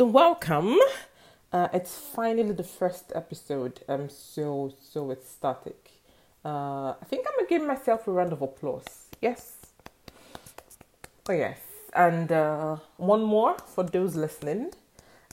So, welcome. Uh, it's finally the first episode. I'm so, so ecstatic. Uh, I think I'm gonna give myself a round of applause. Yes. Oh, yes. And uh, one more for those listening.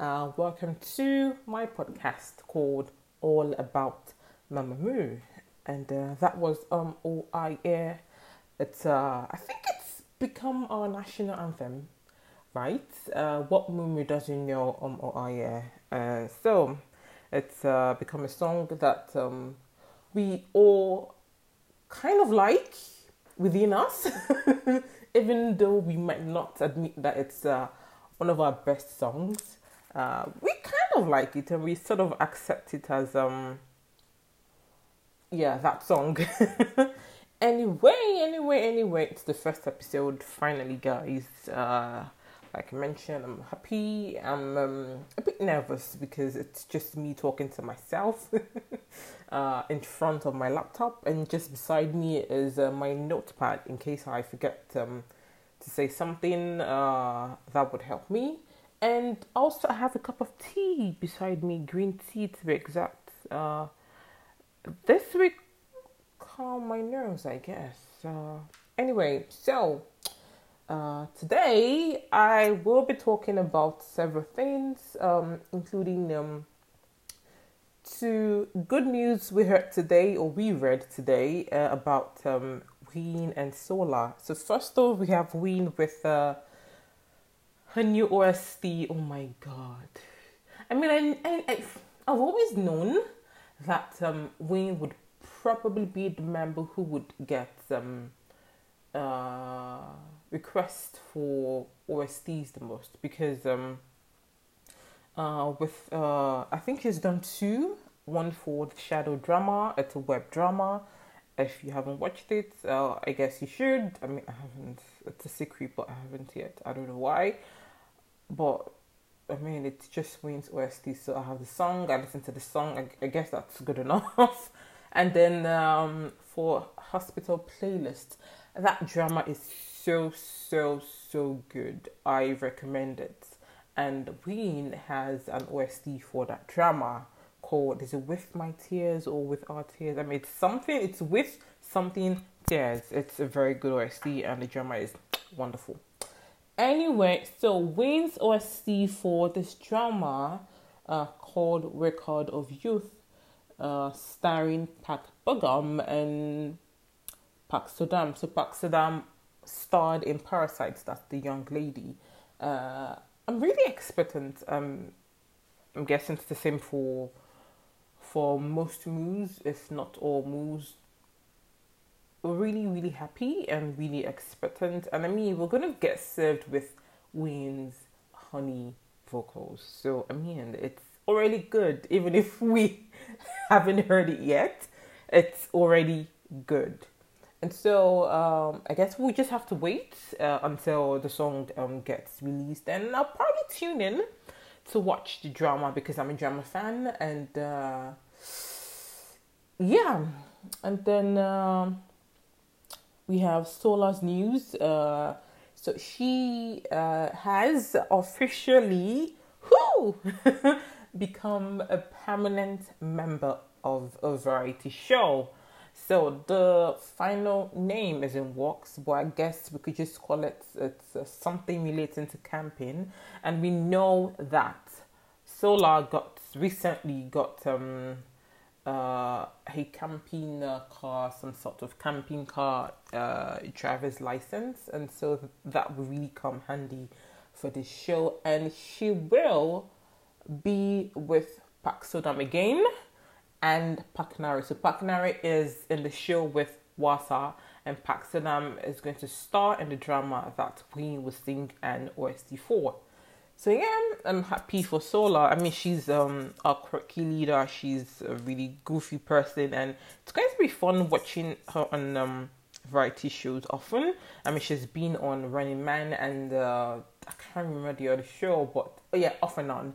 Uh, welcome to my podcast called All About Mama Moo. And uh, that was um, All I Air. It's, uh, I think it's become our national anthem right? Uh, what Mumu doesn't know um or oh yeah. Uh, so it's uh, become a song that um, we all kind of like within us, even though we might not admit that it's uh, one of our best songs. Uh, we kind of like it and we sort of accept it as um yeah that song anyway anyway anyway it's the first episode finally guys uh like I mentioned, I'm happy. I'm um, a bit nervous because it's just me talking to myself uh, in front of my laptop, and just beside me is uh, my notepad in case I forget um, to say something uh, that would help me. And also, I have a cup of tea beside me, green tea to be exact. Uh, this week, calm my nerves, I guess. Uh, anyway, so uh, today, I will be talking about several things, um, including um, two good news we heard today, or we read today, uh, about um, Wheein and Solar. So, first off, we have Wheein with uh, her new OST. Oh my god. I mean, I, I, I, have always known that um, Wheein would probably be the member who would get. Um, uh, request for OSTs the most because um, uh, with uh, I think he's done two. One for the Shadow Drama. It's a web drama. If you haven't watched it, uh, I guess you should. I mean, I haven't. It's a secret, but I haven't yet. I don't know why, but I mean, it just Wheein's OST. So I have the song. I listen to the song. I, I guess that's good enough. and then um, for hospital playlist, that drama is so so so good. I recommend it. And Wheein has an OST for that drama called is it with my tears or with our tears? I mean it's something it's with something tears. It's a very good OST and the drama is wonderful. Anyway, so Wheein's OST for this drama uh, called Record of Youth, uh, starring Park Bo-gum and Park So-dam. So Park So-dam starred in Parasites. That's the young lady. Uh, I'm really expectant. Um, I'm guessing it's the same for for most moves, if not all moves. We're really, really happy and really expectant. And I mean, we're gonna get served with Wheein's honey vocals. So I mean, it's already good, even if we haven't heard it yet. It's already good. And so um, I guess we just have to wait uh, until the song um, gets released, and I'll probably tune in to watch the drama because I'm a drama fan, and uh, yeah, and then um, we have Solar's news. Uh, so she uh, has officially who become a permanent member of a variety show. So the final name is in works, but I guess we could just call it it's uh, something relating to camping. And we know that Solar got recently got um, uh, a camping uh, car, some sort of camping car uh, driver's license, and so that will really come handy for this show. And she will be with Park So-dam again and Park Nari. So Park Nari is in the show with Hwasa and So-dam is going to star in the drama that Wheein will sing and OST for. So yeah, I'm happy for Solar. I mean, she's um a quirky leader. She's a really goofy person, and it's going to be fun watching her on um variety shows often. I mean, she's been on Running Man and uh, I can't remember the other show, but oh yeah, off and on,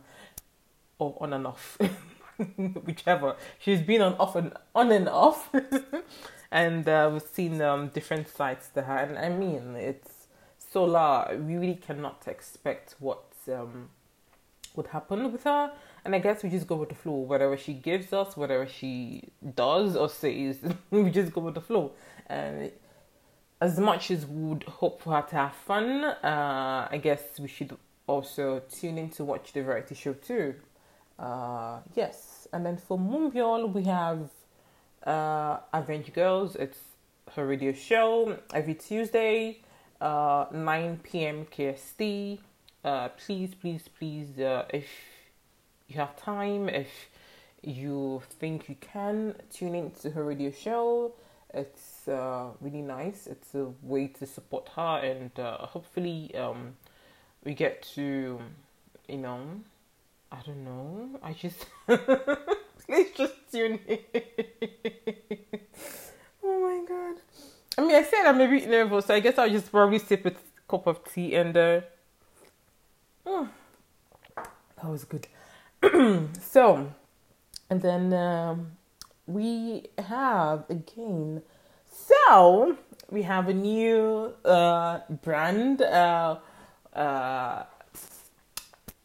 or on and off. whichever. She's been on off and on and off, and uh, we've seen um, different sides to her. And I mean, it's Solar. We really cannot expect what um, would happen with her. And I guess we just go with the flow. Whatever she gives us, whatever she does or says, we just go with the flow. And as much as we would hope for her to have fun, uh, I guess we should also tune in to watch the variety show too. Uh, yes, and then for Moonbyul, we have uh, Avenge Girls. It's her radio show every Tuesday, uh, 9 p.m. KST. Uh, please, please, please, uh, if you have time, if you think you can, tune in to her radio show. It's uh, really nice. It's a way to support her, and uh, hopefully, um, we get to, you know, I don't know. I just please just tune in. oh my god. I mean, I said I'm a bit nervous, so I guess I'll just probably sip a cup of tea and uh, oh, that was good. so, and then um, we have again. So we have a new uh, brand. Uh, uh,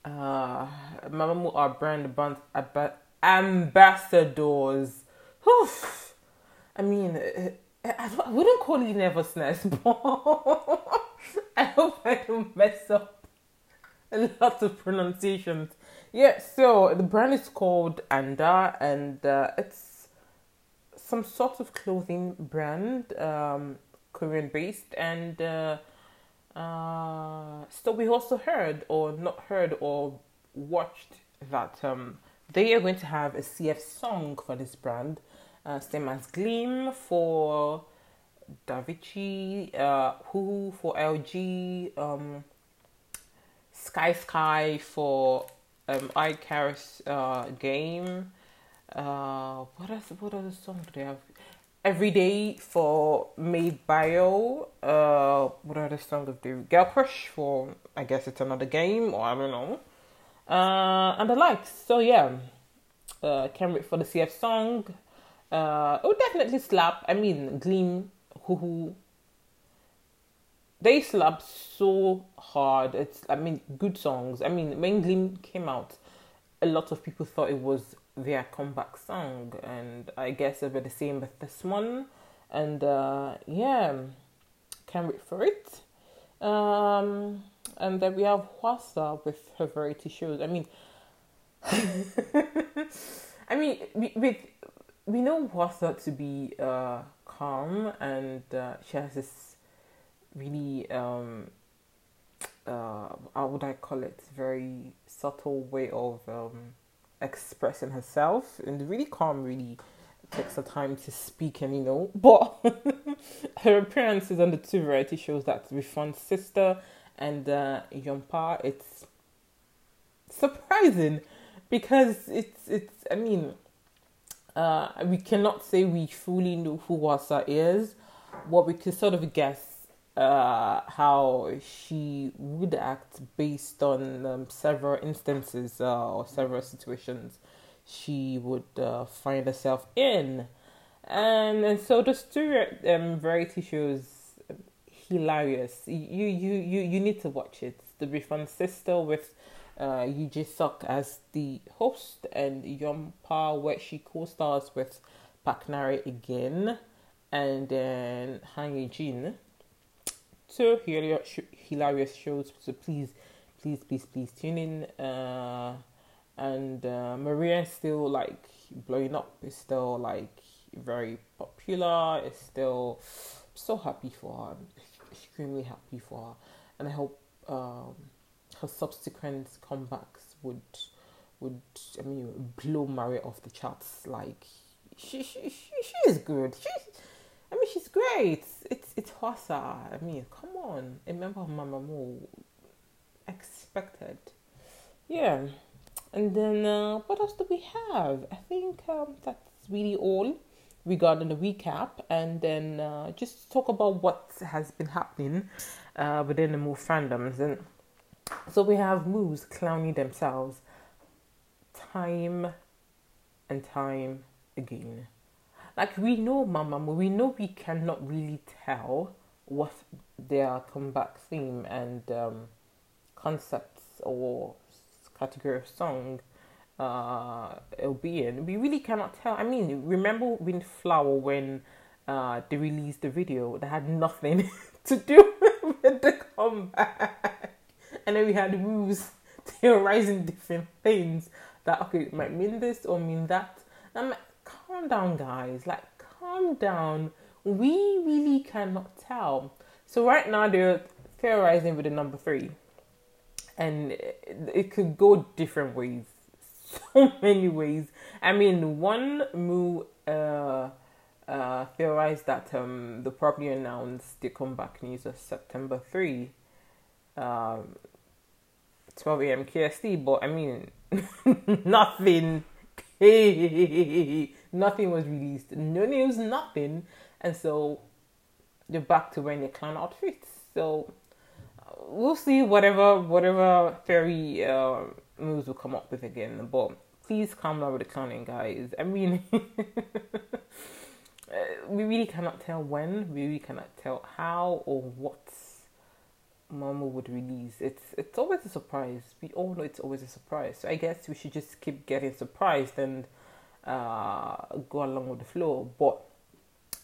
uh, Mamamoo are brand buns aba ambassadors. Oof. I mean, I, I wouldn't call it nervousness, but I hope I don't mess up a lot of pronunciations. Yeah, so the brand is called Anda, and uh, it's some sort of clothing brand, um, Korean based, and uh, uh, so we also heard, or not heard, or watched that um, they are going to have a CF song for this brand, uh, same as Gleam for Davichi, uh, Who for LG, um, Sky Sky for um, uh, game. Uh, what else? What other song do they have? Every Day for Made Bio. Uh, what other song of the Girl Crush for? I guess it's another game, or I don't know. Uh, and the likes. So yeah, uh, can't wait for the CF song. Uh, definitely slap. I mean, Gleam, hoo hoo. They slap so hard. It's, I mean, good songs. I mean, when Gleam came out, a lot of people thought it was their comeback song, and I guess it'll be the same with this one. And uh, yeah, can't wait for it. Um, and then we have Hwasa with her variety shows. I mean, I mean, we, with we know Hwasa to be uh, calm, and uh, she has this really um, uh, how would I call it? Very subtle way of um, expressing herself, and really calm. Really takes her time to speak, and you know. But her appearances on the two variety shows that Refund Sister and uh, Yompa, it's surprising because it's it's. I mean, uh, we cannot say we fully know who Hwasa is. What we can sort of guess uh, how she would act based on um, several instances uh, or several situations she would uh, find herself in. And, and so the two um, variety shows hilarious. You, you you you need to watch it. The Refund Sister with uh, Yu Jae Suk as the host and Yompa where she co-stars with Park Nare again, and then Han Ye Two hilarious shows. So please, please, please, please tune in. Uh, and uh, Maria is still like blowing up. Is still like very popular. It's still so happy for her. extremely happy for her, and I hope um, her subsequent comebacks would would I mean blow Maria off the charts. Like she she she, she is good. She's I mean, she's great. It's it's Hwasa. I mean, come on, a member of Mamamoo. Expected. Yeah. And then uh, what else do we have? I think um, that's really all regarding the recap, and then uh, just talk about what has been happening uh, within the Move fandoms. And so we have moves clowning themselves time and time again like we know Mama, we know we cannot really tell what their comeback theme and um, concepts or category of song uh, it'll be in. We really cannot tell. I mean, remember Windflower when uh, they released the video that had nothing to do with the comeback, and then we had moves theorizing different things that okay might mean this or mean that. Like, calm down, guys. Like, calm down. We really cannot tell. So right now they're theorizing with the number three, and it, could go different ways so many ways. I mean, one moo uh, uh, theorized that um, the properly announced the comeback news of September 3, um, 12 a.m. KST, but I mean, nothing, nothing was released. No news, nothing. And so you're back to wearing your clown outfits. So we'll see whatever whatever fairy uh, moves will come up with again. But please calm down with the clowning, guys. I mean, we really cannot tell when, we really cannot tell how or what Mama would release. It's it's always a surprise. We all know it's always a surprise. So I guess we should just keep getting surprised and uh, go along with the flow. But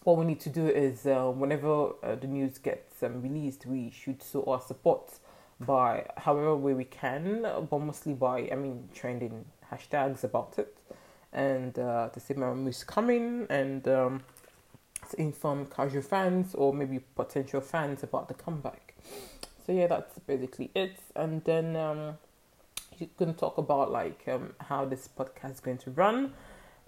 what we need to do is uh, whenever uh, the news gets um, released, we should show our support by however way we can, but mostly by I mean trending hashtags about it, and uh, to say my is coming and um, to inform casual fans or maybe potential fans about the comeback. So yeah, that's basically it. And then um, you can talk about like um, how this podcast is going to run.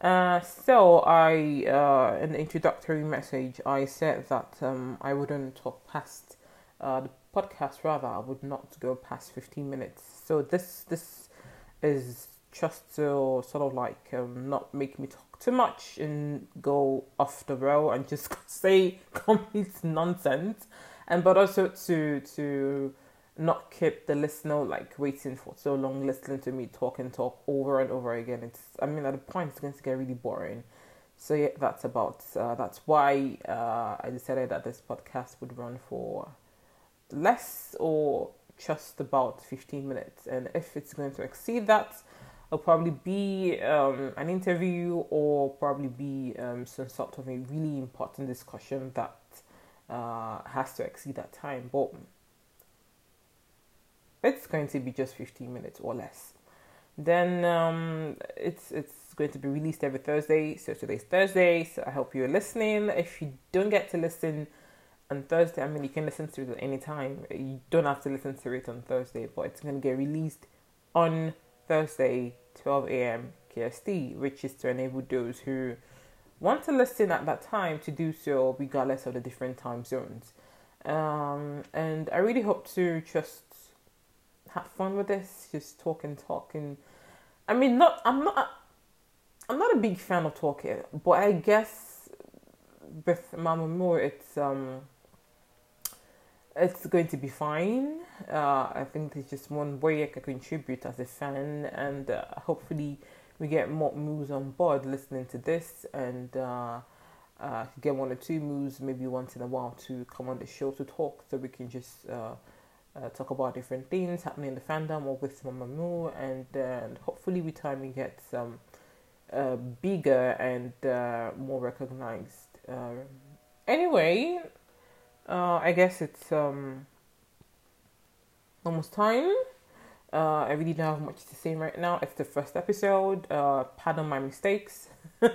Uh, so I, uh, in the introductory message, I said that um, I wouldn't talk past uh, the podcast. Rather, I would not go past fifteen minutes. So this this is just to sort of like um, not make me talk too much and go off the rail and just say complete nonsense, and but also to to not keep the listener like waiting for so long listening to me talk and talk over and over again. It's I mean at a point it's going to get really boring. So yeah, that's about uh, that's why uh, I decided that this podcast would run for less or just about 15 minutes. And if it's going to exceed that, it'll probably be um, an interview or probably be um, some sort of a really important discussion that uh, has to exceed that time. But it's going to be just 15 minutes or less. Then um, it's it's going to be released every Thursday. So today's Thursday. So I hope you're listening. If you don't get to listen on Thursday, I mean you can listen to it at any time. You don't have to listen to it on Thursday, but it's going to get released on Thursday 12 a.m. KST, which is to enable those who want to listen at that time to do so regardless of the different time zones. Um, and I really hope to just have fun with this, just talk and talk. And I mean, not I'm not I'm not a big fan of talking, but I guess with Mamamoo, it's um it's going to be fine. Uh, I think there's just one way I can contribute as a fan, and uh, hopefully we get more moves on board listening to this, and uh, uh, get one or two moves maybe once in a while to come on the show to talk, so we can just uh, uh, talk about different things happening in the fandom or with Mama Moo, and and hopefully with time we get some uh, bigger and more recognized. anyway, uh, I guess it's um, almost time. Uh, I really don't have much to say right now. It's the first episode. Uh, pardon my mistakes. uh,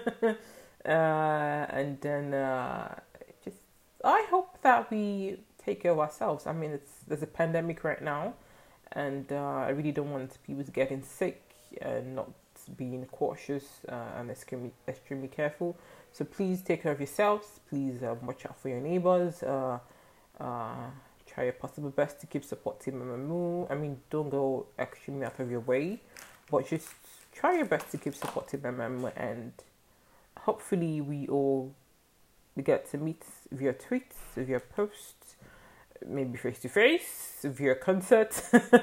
and then uh, just I hope that we take care of ourselves. I mean, it's there's a pandemic right now, and uh, I really don't want people getting sick and not being cautious uh, and extremely extremely careful. So please take care of yourselves. Please watch out for your neighbors. Try your possible best to keep supporting Mamamoo. I mean, don't go extremely out of your way, but just try your best to keep supporting Mamamoo, and hopefully we all get to meet via tweets, via posts, maybe face to face, via concert,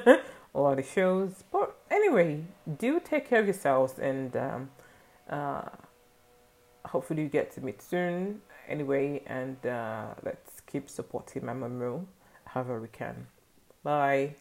or other shows. But anyway, do take care of yourselves and. Um, uh, hopefully you get to meet soon anyway and uh, let's keep supporting mom however we can. Bye